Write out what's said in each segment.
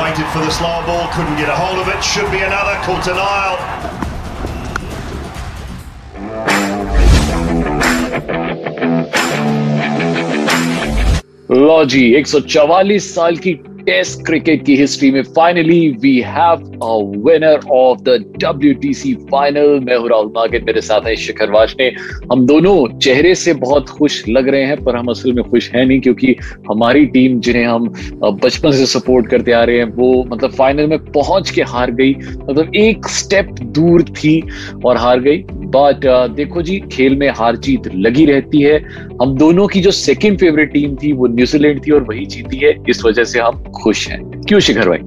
Waited for the slower ball, couldn't get a hold of it. Should be another. Caught an aisle. लो जी 144 साल की test cricket की history में finally we have a winner of the WTC final मैं हूँ Rahul market, मेरे साथ है शिखर वाशने हम दोनों चेहरे से बहुत खुश लग रहे हैं, पर हम असल में खुश हैं नहीं, क्योंकि हमारी टीम जिन्हें हम बचपन से सपोर्ट करते आ रहे हैं, वो मतलब फाइनल में पहुँच के हार गई। मतलब एक स्टेप दूर थी और हार गई। बट देखो जी, खेल में हार जीत लगी रहती है। हम दोनों की जो सेकंड फेवरेट टीम थी, वो न्यूजीलैंड थी और वही जीती है। इस वजह से हम खुश हैं। क्यों शिखर भाई?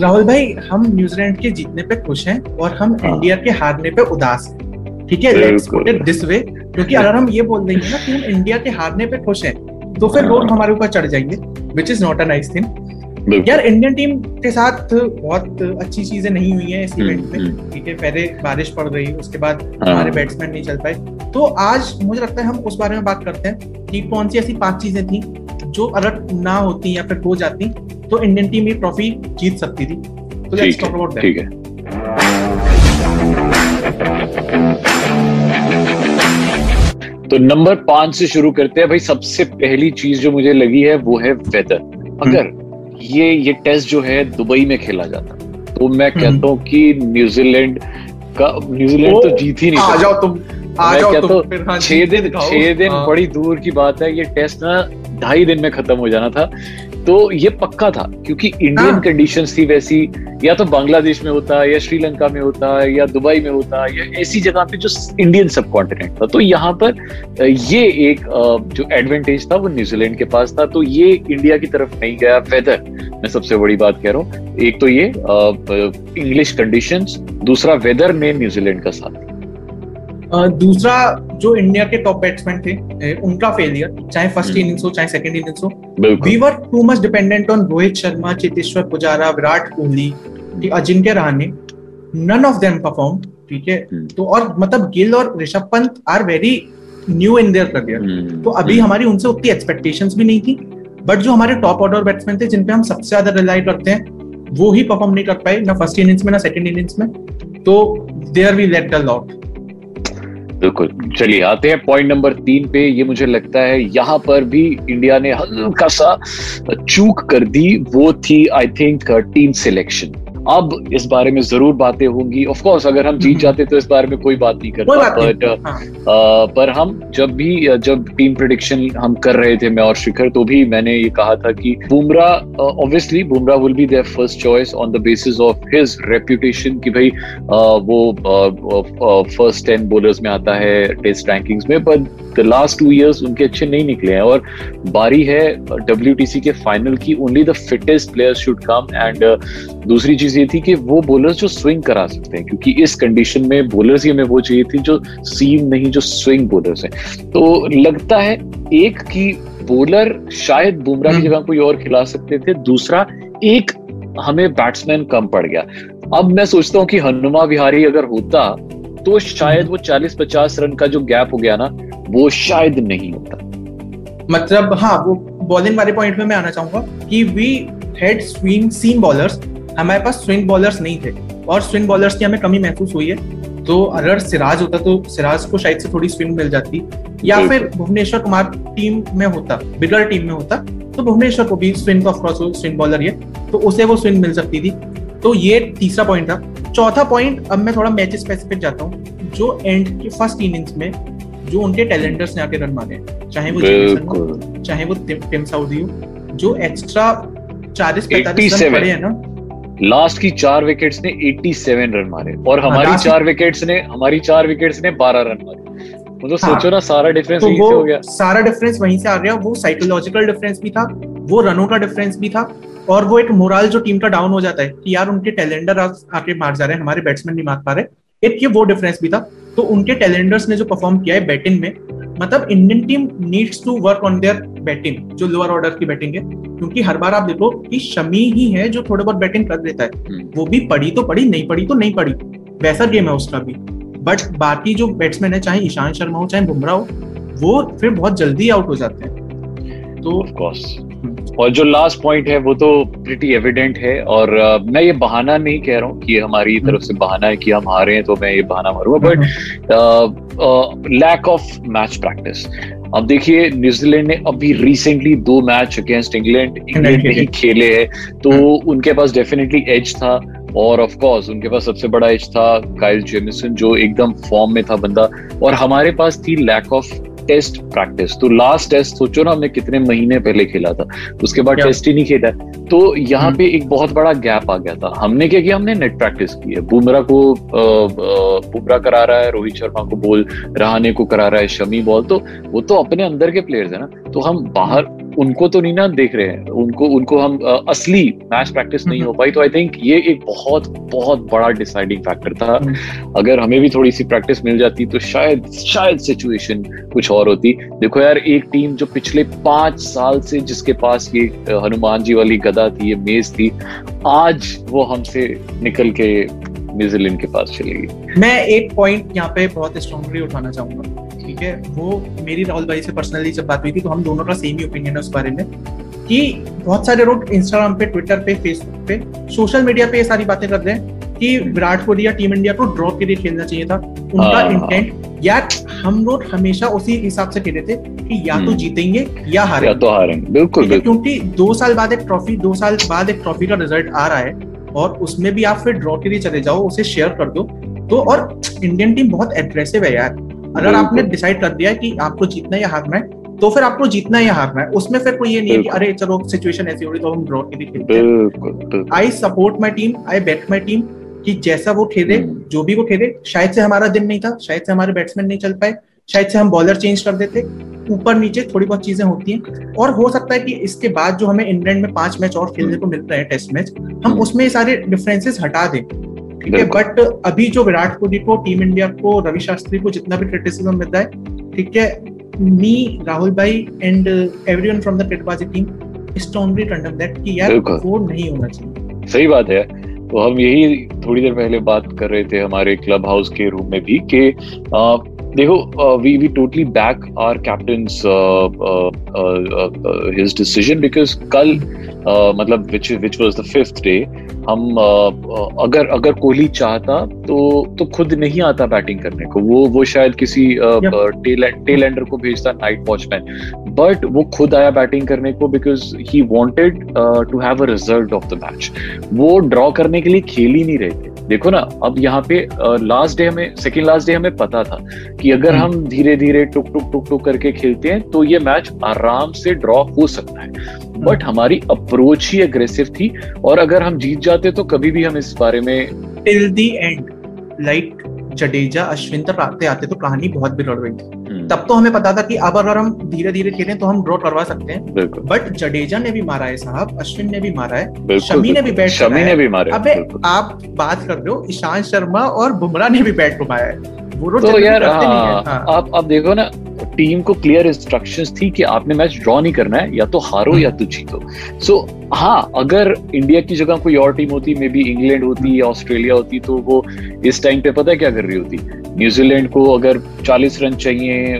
राहुल भाई हम न्यूजीलैंड के जीतने पे खुश हैं और हम हाँ। इंडिया के हारने पे उदास हैं। ठीक है? Let's put it this way क्योंकि अगर हम ये बोल देंगे ना कि हम इंडिया के हारने पे खुश हैं तो फिर लोग हमारे ऊपर चढ़ जाएँगे which is not a nice thing यार इंडियन टीम के साथ बहुत अच्छी चीज़ें नहीं हुई हैं इस इवेंट हम्म, में हम्म। ठीक है पहले बारिश पड़ रही उसके बाद हाँ। हमारे बैट्समैन नहीं चल पाए। तो आज मुझे लगता है हम उस बारे में बात करते हैं कि कौन सी ऐसी पाँच चीज़ें थी जो अगर ना होती या फिर हो जाती तो इंडियन टीम ये ट्रॉफी जीत सकती थी। तो लेट्स टॉक अबाउट दैट ठीक है। तो नंबर पाँच से शुरू करते हैं। भाई सबसे पहली चीज़ जो मुझे लगी है वो है वेदर अगर ये ये टेस्ट जो है दुबई में खेला जाता तो मैं हम्म। कहता हूँ कि न्यूजीलैंड का न्यूजीलैंड तो जीत ही नहीं आ जाओ तुम आ जाओ तुम हाँ, छह दिन छह दिन हाँ। बड़ी दूर की बात है ये टेस्ट ना ढाई दिन में खत्म हो जाना था। तो ये पक्का था क्योंकि इंडियन हाँ। कंडीशंस थी वैसी या तो बांग्लादेश में होता है या श्रीलंका में होता है या दुबई में होता है या ऐसी जगह पे जो इंडियन सब कॉन्टिनेंट था। तो यहाँ पर ये एक जो एडवांटेज था वो न्यूजीलैंड के पास था। तो ये इंडिया की तरफ़ नहीं गया वेदर मैं सबसे बड़ी बात कह रहा हूँ। एक तो ये इंग्लिश कंडीशंस दूसरा वेदर ने न्यूजीलैंड का साथ। दूसरा जो इंडिया के टॉप बैट्समैन थे उनका फेलियर चाहे फ़र्स्ट इनिंग्स हम्म। हो चाहे सेकंड इनिंग्स हो we were too much dependent on Rohit Sharma Cheteshwar Pujara Virat Kohli Ajinkya Rahane. None of them perform ठीक है? हम्म। तो और मतलब गिल और Rishabh Pant are very new in their career तो अभी हम्म। हमारी उनसे उतनी एक्सपेक्टेशंस भी नहीं थी बट जो हमारे टॉप ऑर्डर बैट्समैन थे जिनपे हम सबसे ज़्यादा रिलाई करते हैं वो ही परफॉर्म नहीं कर पाए ना फ़र्स्ट इनिंग्स में ना सेकंड इनिंग्स में। तो there we let the lot बिल्कुल। चलिए, आते हैं पॉइंट नंबर तीन पे। ये मुझे लगता है यहाँ पर भी इंडिया ने हल्का सा चूक कर दी। वो थी आई थिंक टीम सिलेक्शन अब इस बारे में ज़रूर बातें होंगी ऑफ़ कोर्स अगर हम जीत हम्म। जाते तो इस बारे में कोई बात नहीं करता बट हाँ। पर हम जब भी जब टीम प्रिडिक्शन हम कर रहे थे मैं और शिखर तो भी मैंने ये कहा था कि Bumrah obviously Bumrah will be their first choice on the basis of his reputation कि भाई वो फ़र्स्ट टेन बोलर्स में आता है टेस्ट रैंकिंग्स में but the last two years उनके अच्छे नहीं निकले हैं। और बारी है डब्ल्यूटीसी के फाइनल की only the fittest player should come and दूसरी चीज़ ये थी कि वो बोलर्स जो स्विंग करा सकते हैं क्योंकि इस कंडीशन में बोलर्स ही हमें वो चाहिए थी जो सीम नहीं जो स्विंग बोलर्स हैं। तो लगता है एक की बोलर शायद बुमराह की हम्म। जगह कोई और खिला सकते थे दूसरा एक हमें बैट्समैन कम पड़ गया। अब मैं सोचता हूँ कि हनुमा विहारी अगर होता तो शायद वो 40-50 रन का जो गैप हो गया ना वो शायद नहीं होता। मतलब हाँ वो बॉलिंग वाले पॉइंट में मैं आना चाहूँगा कि we had swing seam bowlers हमारे पास स्विंग बॉलर्स नहीं थे और स्विंग बॉलर्स की हमें कमी महसूस हुई है। तो अगर सिराज होता तो सिराज को शायद से थोड़ी स्विंग मिल जाती या फिर भुवनेश्वर कुमार टीम में होता बिगर टीम में होता तो भुवनेश्वर को भी swing of course swing bowler ये तो उसे वो स्विंग मिल सकती थी। तो ये तीसरा पॉइंट था। चौथा पॉइंट अब मैं थोड़ा मैच स्पेसिफिक जाता हूँ जो एंड के फ़र्स्ट इनिंग्स में जो उनके टैलेंटर्स ने आके रन मारे। चाहे वो चाहे वो टिम साउदी हो जो एक्स्ट्रा चालीस पैंतालीस रन पड़े हैं ना। लास्ट की चार विकेट्स ने 87 रन मारे और हाँ, हमारी चार विकेट्स ने हमारी चार विकेट्स ने 12 रन मारे। वो तो सोचो ना सारा डिफरेंस तो से हो गया। सारा डिफरेंस वहीं से आ गया वो साइकोलॉजिकल डिफरेंस भी था वो रनों का डिफरेंस भी था और वो एक मोरल जो टीम का डाउन हो जाता है कि यार उनके टैलेंडर आके मार जा रहे हैं हमारे बैट्समैन नहीं मार पा रहे। एक ये वो डिफरेंस भी था। तो उनके टैलेंडर्स ने जो परफॉर्म किया है बैटिंग में मतलब Indian team needs to work on their batting जो लोअर ऑर्डर की बैटिंग है। क्योंकि हर बार आप देखो कि शमी ही है जो थोड़ा बहुत बैटिंग कर देता है। हम्म। वो भी पड़ी तो पड़ी नहीं पड़ी तो नहीं पड़ी वैसा गेम है उसका भी। बट बाकी जो बैट्समैन है चाहे ईशांत शर्मा हो चाहे बुमराह हो वो फिर बहुत जल्दी आउट हो जाते हैं। तो और जो लास्ट पॉइंट है वो तो प्रिटी एविडेंट है और uh, मैं ये बहाना नहीं कह रहा हूँ कि हमारी तरफ़ से बहाना है कि हम हारे हैं तो मैं ये बहाना मारूँगा but lack of match practice अब देखिए न्यूजीलैंड ने अभी रिसेंटली दो मैच अगेंस्ट इंग्लैंड इंग्लैंड में ही खेले हैं तो उनके पास डेफिनेटली एज था और ऑफ़ कोर्स उनके पास सबसे बड़ा एज था काइल जेमिसन जो एकदम फॉर्म में था बंदा और हमारे पास थी लैक ऑफ़ टेस्ट प्रैक्टिस तो लास्ट टेस्ट सोचो ना हमने कितने महीने पहले खेला था। उसके बाद टेस्ट ही नहीं खेला। तो यहाँ हम्म। पे एक बहुत बड़ा गैप आ गया था। हमने क्या किया? हमने नेट प्रैक्टिस की है। बुमरा को अ, करा रहा है रोहित शर्मा को बोल रहाने को करा रहा है शमी बॉल तो वो तो अपने अंदर के प्लेयर्स है ना। तो हम बाहर उनको तो नहीं ना देख रहे हैं। उनको उनको हम अ, असली मैच प्रैक्टिस नहीं हो पाई तो आई थिंक ये एक बहुत बहुत बड़ा डिसाइडिंग फैक्टर था। अगर हमें भी थोड़ी सी प्रैक्टिस मिल जाती तो शायद शायद सिचुएशन कुछ और होती। देखो यार एक टीम जो पिछले पाँच साल से जिसके पास ये हनुमान जी वाली गदा थी ये मेज थी आज वो हमसे निकल के न्यूजीलैंड के पास चलेगी मैं एक पॉइंट यहाँ पे बहुत स्ट्रांगली उठाना चाहूँगा। ठीक है? वो मेरी राहुल भाई से पर्सनली जब बात हुई थी तो हम दोनों का सेम ही ओपिनियन है उस बारे में कि बहुत सारे लोग इंस्टाग्राम पे ट्विटर पे फेसबुक पे सोशल मीडिया पे ये सारी बातें कर रहे हैं कि विराट कोहली या टीम इंडिया को ड्रॉ के लिए खेलना चाहिए था। उनका हाँ। इंटेंट यार हम लोग हमेशा उसी हिसाब से खेले थे कि या तो हम्म। जीतेंगे या हारेंगे। या तो हारेंगे। बिल्कुल बिल्कुल। क्योंकि दो साल बाद एक ट्रॉफी दो साल बाद एक ट्रॉफी का रिज़ल्ट आ रहा है और उसमें भी आप फिर ड्रॉ के लिए चले जाओ उसे शेयर कर दो। तो और इंडियन टीम बहुत एग्रेसिव है यार। अगर आपने डिसाइड कर दिया कि आपको जीतना है या हारना है तो फिर आपको जीतना है या हारना है उसमें फिर कोई ये नहीं है कि अरे चलो सिचुएशन ऐसी हो रही तो हम ड्रॉ के लिए खेलते हैं। I support my team I back my team कि जैसा वो खेले हम्म। जो भी वो खेले शायद से हमारा दिन नहीं था शायद से हमारे बैट्समैन नहीं चल पाए शायद से हम बॉलर चेंज कर देते ऊपर नीचे थोड़ी बहुत चीज़ें होती हैं। और हो सकता है कि इसके बाद जो हमें इंग्लैंड में पाँच मैच और खेलने को मिल रहे हैं टेस्ट मैच हम हम्म। उसमें सारे डिफरेंसेस हटा दें। ठीक है बट अभी जो विराट कोहली को टीम इंडिया को रवि शास्त्री को जितना भी क्रिटिसिज्म मिलता है ठीक है मी राहुल भाई and everyone from the Cricketbaazi team strongly condemn that कि यार वो नहीं होना चाहिए। सही बात है। तो हम यही थोड़ी देर पहले बात कर रहे थे हमारे क्लब हाउस के रूम में भी कि देखो we we totally back our captain his decision because कल मतलब which which was the fifth day हम uh, अगर अगर कोहली चाहता तो तो खुद नहीं आता बैटिंग करने को। वो वो शायद किसी टेल टेल एंडर को भेजता नाइट वॉचमैन बट वो खुद आया बैटिंग करने को because he wanted to have a result of the match वो ड्रॉ करने के लिए खेल ही नहीं रहे थे। देखो ना अब यहाँ पे लास्ट डे हमें सेकेंड लास्ट डे हमें पता था कि अगर हम धीरे धीरे टुक टुक टुक टुक करके खेलते हैं तो ये मैच आराम से ड्रॉ हो सकता है। बट हमारी अप्रोच ही अग्रेसिव थी और अगर हम जीत जाते तो कभी भी हम इस बारे में till the end like Jadeja Ashwin तक आते आते तो कहानी बहुत बिगड़ गई थी। हम्म, तब तो हमें पता था कि अब अगर हम धीरे धीरे खेलें तो हम ड्रॉ करवा सकते हैं। बट जडेजा ने भी मारा है साहब अश्विन ने भी मारा है शमी ने भी। बैट शमी ने भी मारा अबे। आप बात कर रहे हो ईशांत शर्मा और बुमराह ने भी बैट घुमाया है। वो तो यार हाँ, हाँ। आप आप देखो ना टीम को क्लियर इंस्ट्रक्शंस थी कि आपने मैच ड्रॉ नहीं करना है या तो हारो या तो जीतो। सो हाँ अगर इंडिया की जगह कोई और टीम होती मे बी इंग्लैंड होती या ऑस्ट्रेलिया होती तो वो इस टाइम पे पता है क्या कर रही होती? न्यूजीलैंड को अगर 40 रन चाहिए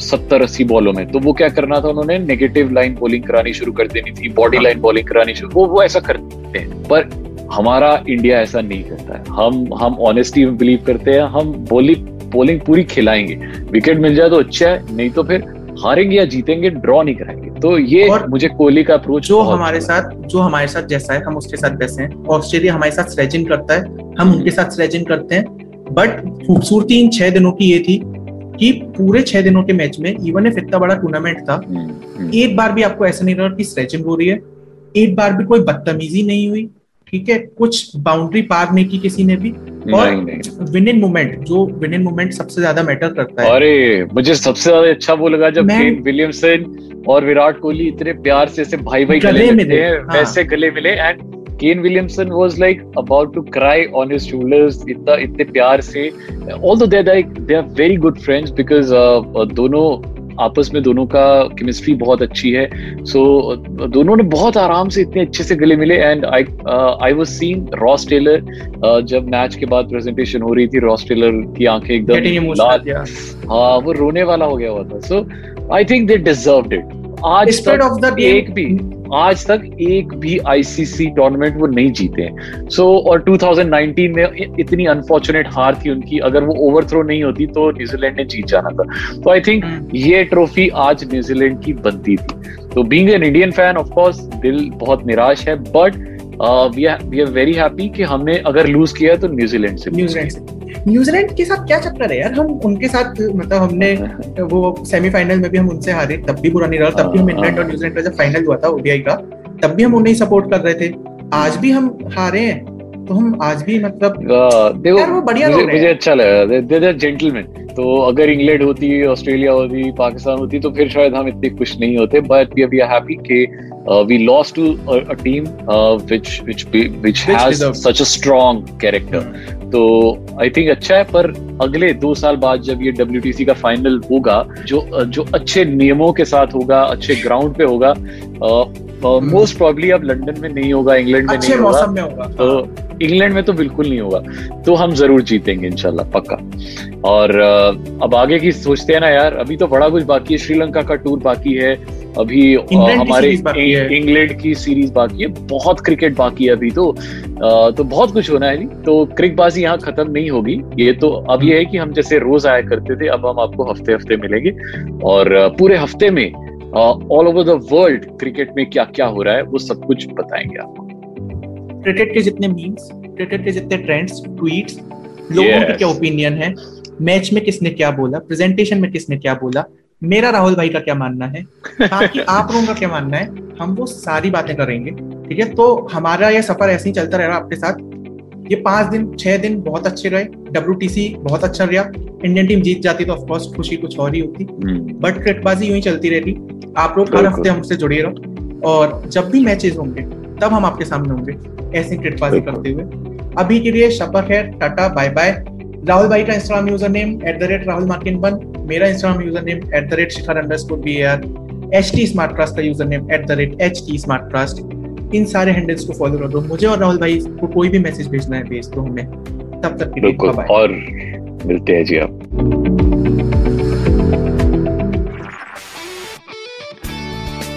सत्तर अस्सी बॉलों में तो वो क्या करना था उन्होंने? नेगेटिव लाइन बॉलिंग करानी शुरू कर देनी थी बॉडी लाइन बॉलिंग करानी शुरू वो वो ऐसा करते हैं। पर हमारा इंडिया ऐसा नहीं करता है। हम हम ऑनेस्टी में बिलीव करते हैं हम बॉलिंग बॉलिंग पूरी खिलाएँगे। विकेट मिल जाए तो अच्छा है नहीं तो फिर हारेंगे या जीतेंगे ड्रॉ नहीं कराएँगे। तो ये और मुझे कोहली का अप्रोच जो हमारे साथ जो हमारे साथ जैसा है हम उसके साथ वैसे हैं। ऑस्ट्रेलिया हमारे साथ स्लेजिंग करता है हम उनके साथ स्लेजिंग करते हैं। बट खूबसूरती इन छह दिनों की ये थी कि पूरे छह दिनों के मैच में इवन इफ़ इतना बड़ा टूर्नामेंट था एक बार भी आपको ऐसा नहीं लगा कि स्ट्रेचिंग हो रही है। एक बार भी कोई बदतमीजी नहीं हुई। ठीक है कुछ बाउंड्री पार नहीं की किसी ने भी। और विन इन मोमेंट जो विन इन मोमेंट सबसे ज़्यादा मैटर करता है। अरे मुझे सबसे ज़्यादा अच्छा वो लगा जब केन विलियमसन और विराट कोहली इतने प्यार से ऐसे भाई भाई गले गले मिले, हाँ। वैसे गले मिले। And Kane Williamson was like about to cry on his shoulders इतना इतने प्यार से। Although they are very good friends because दोनों आपस में दोनों का केमिस्ट्री बहुत अच्छी है। सो so, दोनों ने बहुत आराम से इतने अच्छे से गले मिले and I I was seen Ross Taylor जब मैच के बाद प्रेजेंटेशन हो रही थी रॉस टेलर की आँखें एकदम लाल। हाँ वो रोने वाला हो गया हुआ था। So I think they deserve it आज तक ऑफ़ द एक भी आज तक एक भी आईसीसी टूर्नामेंट वो नहीं जीते हैं। सो so, और 2019 में इतनी अनफॉर्चुनेट हार थी उनकी अगर वो ओवरथ्रो नहीं होती तो न्यूजीलैंड ने जीत जाना था। तो आई थिंक हम्म। ये ट्रॉफी आज न्यूजीलैंड की बनती थी। तो being an Indian fan of course दिल बहुत निराश है but we are very happy कि हमने अगर लूज किया तो न्यूजीलैंड से न्यूजीलैंड से। न्यूजीलैंड के साथ क्या चक्कर है यार? हम उनके साथ मतलब हमने वो सेमीफाइनल में भी हम उनसे हारे, तब भी बुरा नहीं रहा। तब भी हम इंग्लैंड और। न्यूजीलैंड का जब फाइनल हुआ था ओडीआई का, तब भी हम उन्हें सपोर्ट कर रहे थे। आज भी हम हारे हैं। तो हम आज भी मतलब देखो यार वो बढ़िया मुझे लोग मुझे अच्छा लगा दे जेंटलमैन तो अगर इंग्लैंड होती ऑस्ट्रेलिया होती पाकिस्तान होती तो फिर शायद हम इतने खुश नहीं होते but we we are happy कि we lost to a team which which which has such a strong character तो आई थिंक अच्छा है पर अगले दो साल बाद जब ये डब्ल्यूटीसी का फाइनल होगा जो जो अच्छे नियमों के साथ होगा अच्छे ग्राउंड पे होगा मोस्ट प्रोबेबली अब लंदन में नहीं होगा इंग्लैंड में अच्छे नहीं होगा। में होगा तो इंग्लैंड में तो बिल्कुल नहीं होगा। तो हम ज़रूर जीतेंगे इंशाल्लाह पक्का। और अब आगे की सोचते हैं ना यार अभी तो बड़ा कुछ बाकी है। श्रीलंका का टूर बाकी है। अभी हमारे इंग्लैंड की सीरीज़ बाकी है। बहुत क्रिकेट बाकी है अभी तो। तो बहुत कुछ होना है। तो क्रिकबाजी यहाँ खत्म नहीं होगी। ये तो अब ये है कि हम जैसे रोज आया करते थे अब हम आपको हफ़्ते हफ़्ते मिलेंगे। और पूरे हफ़्ते में all over the world cricket में क्या क्या हो रहा है वो सब कुछ बताएँगे आपको। क्रिकेट के जितने मीम्स क्रिकेट के जितने ट्रेंड्स ट्वीट्स लोगों Yes. के क्या ओपिनियन है? मैच में किसने क्या बोला? प्रेजेंटेशन में किसने क्या बोला? मेरा राहुल भाई का क्या मानना है? ताकि आप लोगों का क्या मानना है? हम वो सारी बातें करेंगे ठीक है? तो हमारा ये सफ़र ऐसे ही चलता रहेगा आपके साथ। ये पाँच दिन छह दिन बहुत अच्छे रहे। डब्ल्यू बहुत अच्छा रहा। इंडियन टीम जीत जाती तो ऑफकोर्स खुशी कुछ और ही होती। हम्म, बट क्रिकेटबाजी यूँ ही चलती रहती। आप लोग हर हफ़्ते हमसे जुड़े रहो। और जब भी मैचेस होंगे तब हम आपके सामने होंगे ऐसी बिल्कुल। करते हुए। अभी के लिए शपथ है टाटा बाय बाय राहुल भाई का Instagram username at the rate Rahul Markin one मेरा Instagram username at the rate Shikhar underscore B R H T smart trust का username at the rate H T smart trust इन सारे handles को follow कर दो। मुझे और राहुल भाई को कोई भी मैसेज भेजना है भेज दो हमें। तब तक के लिए और मिलते हैं जी आप।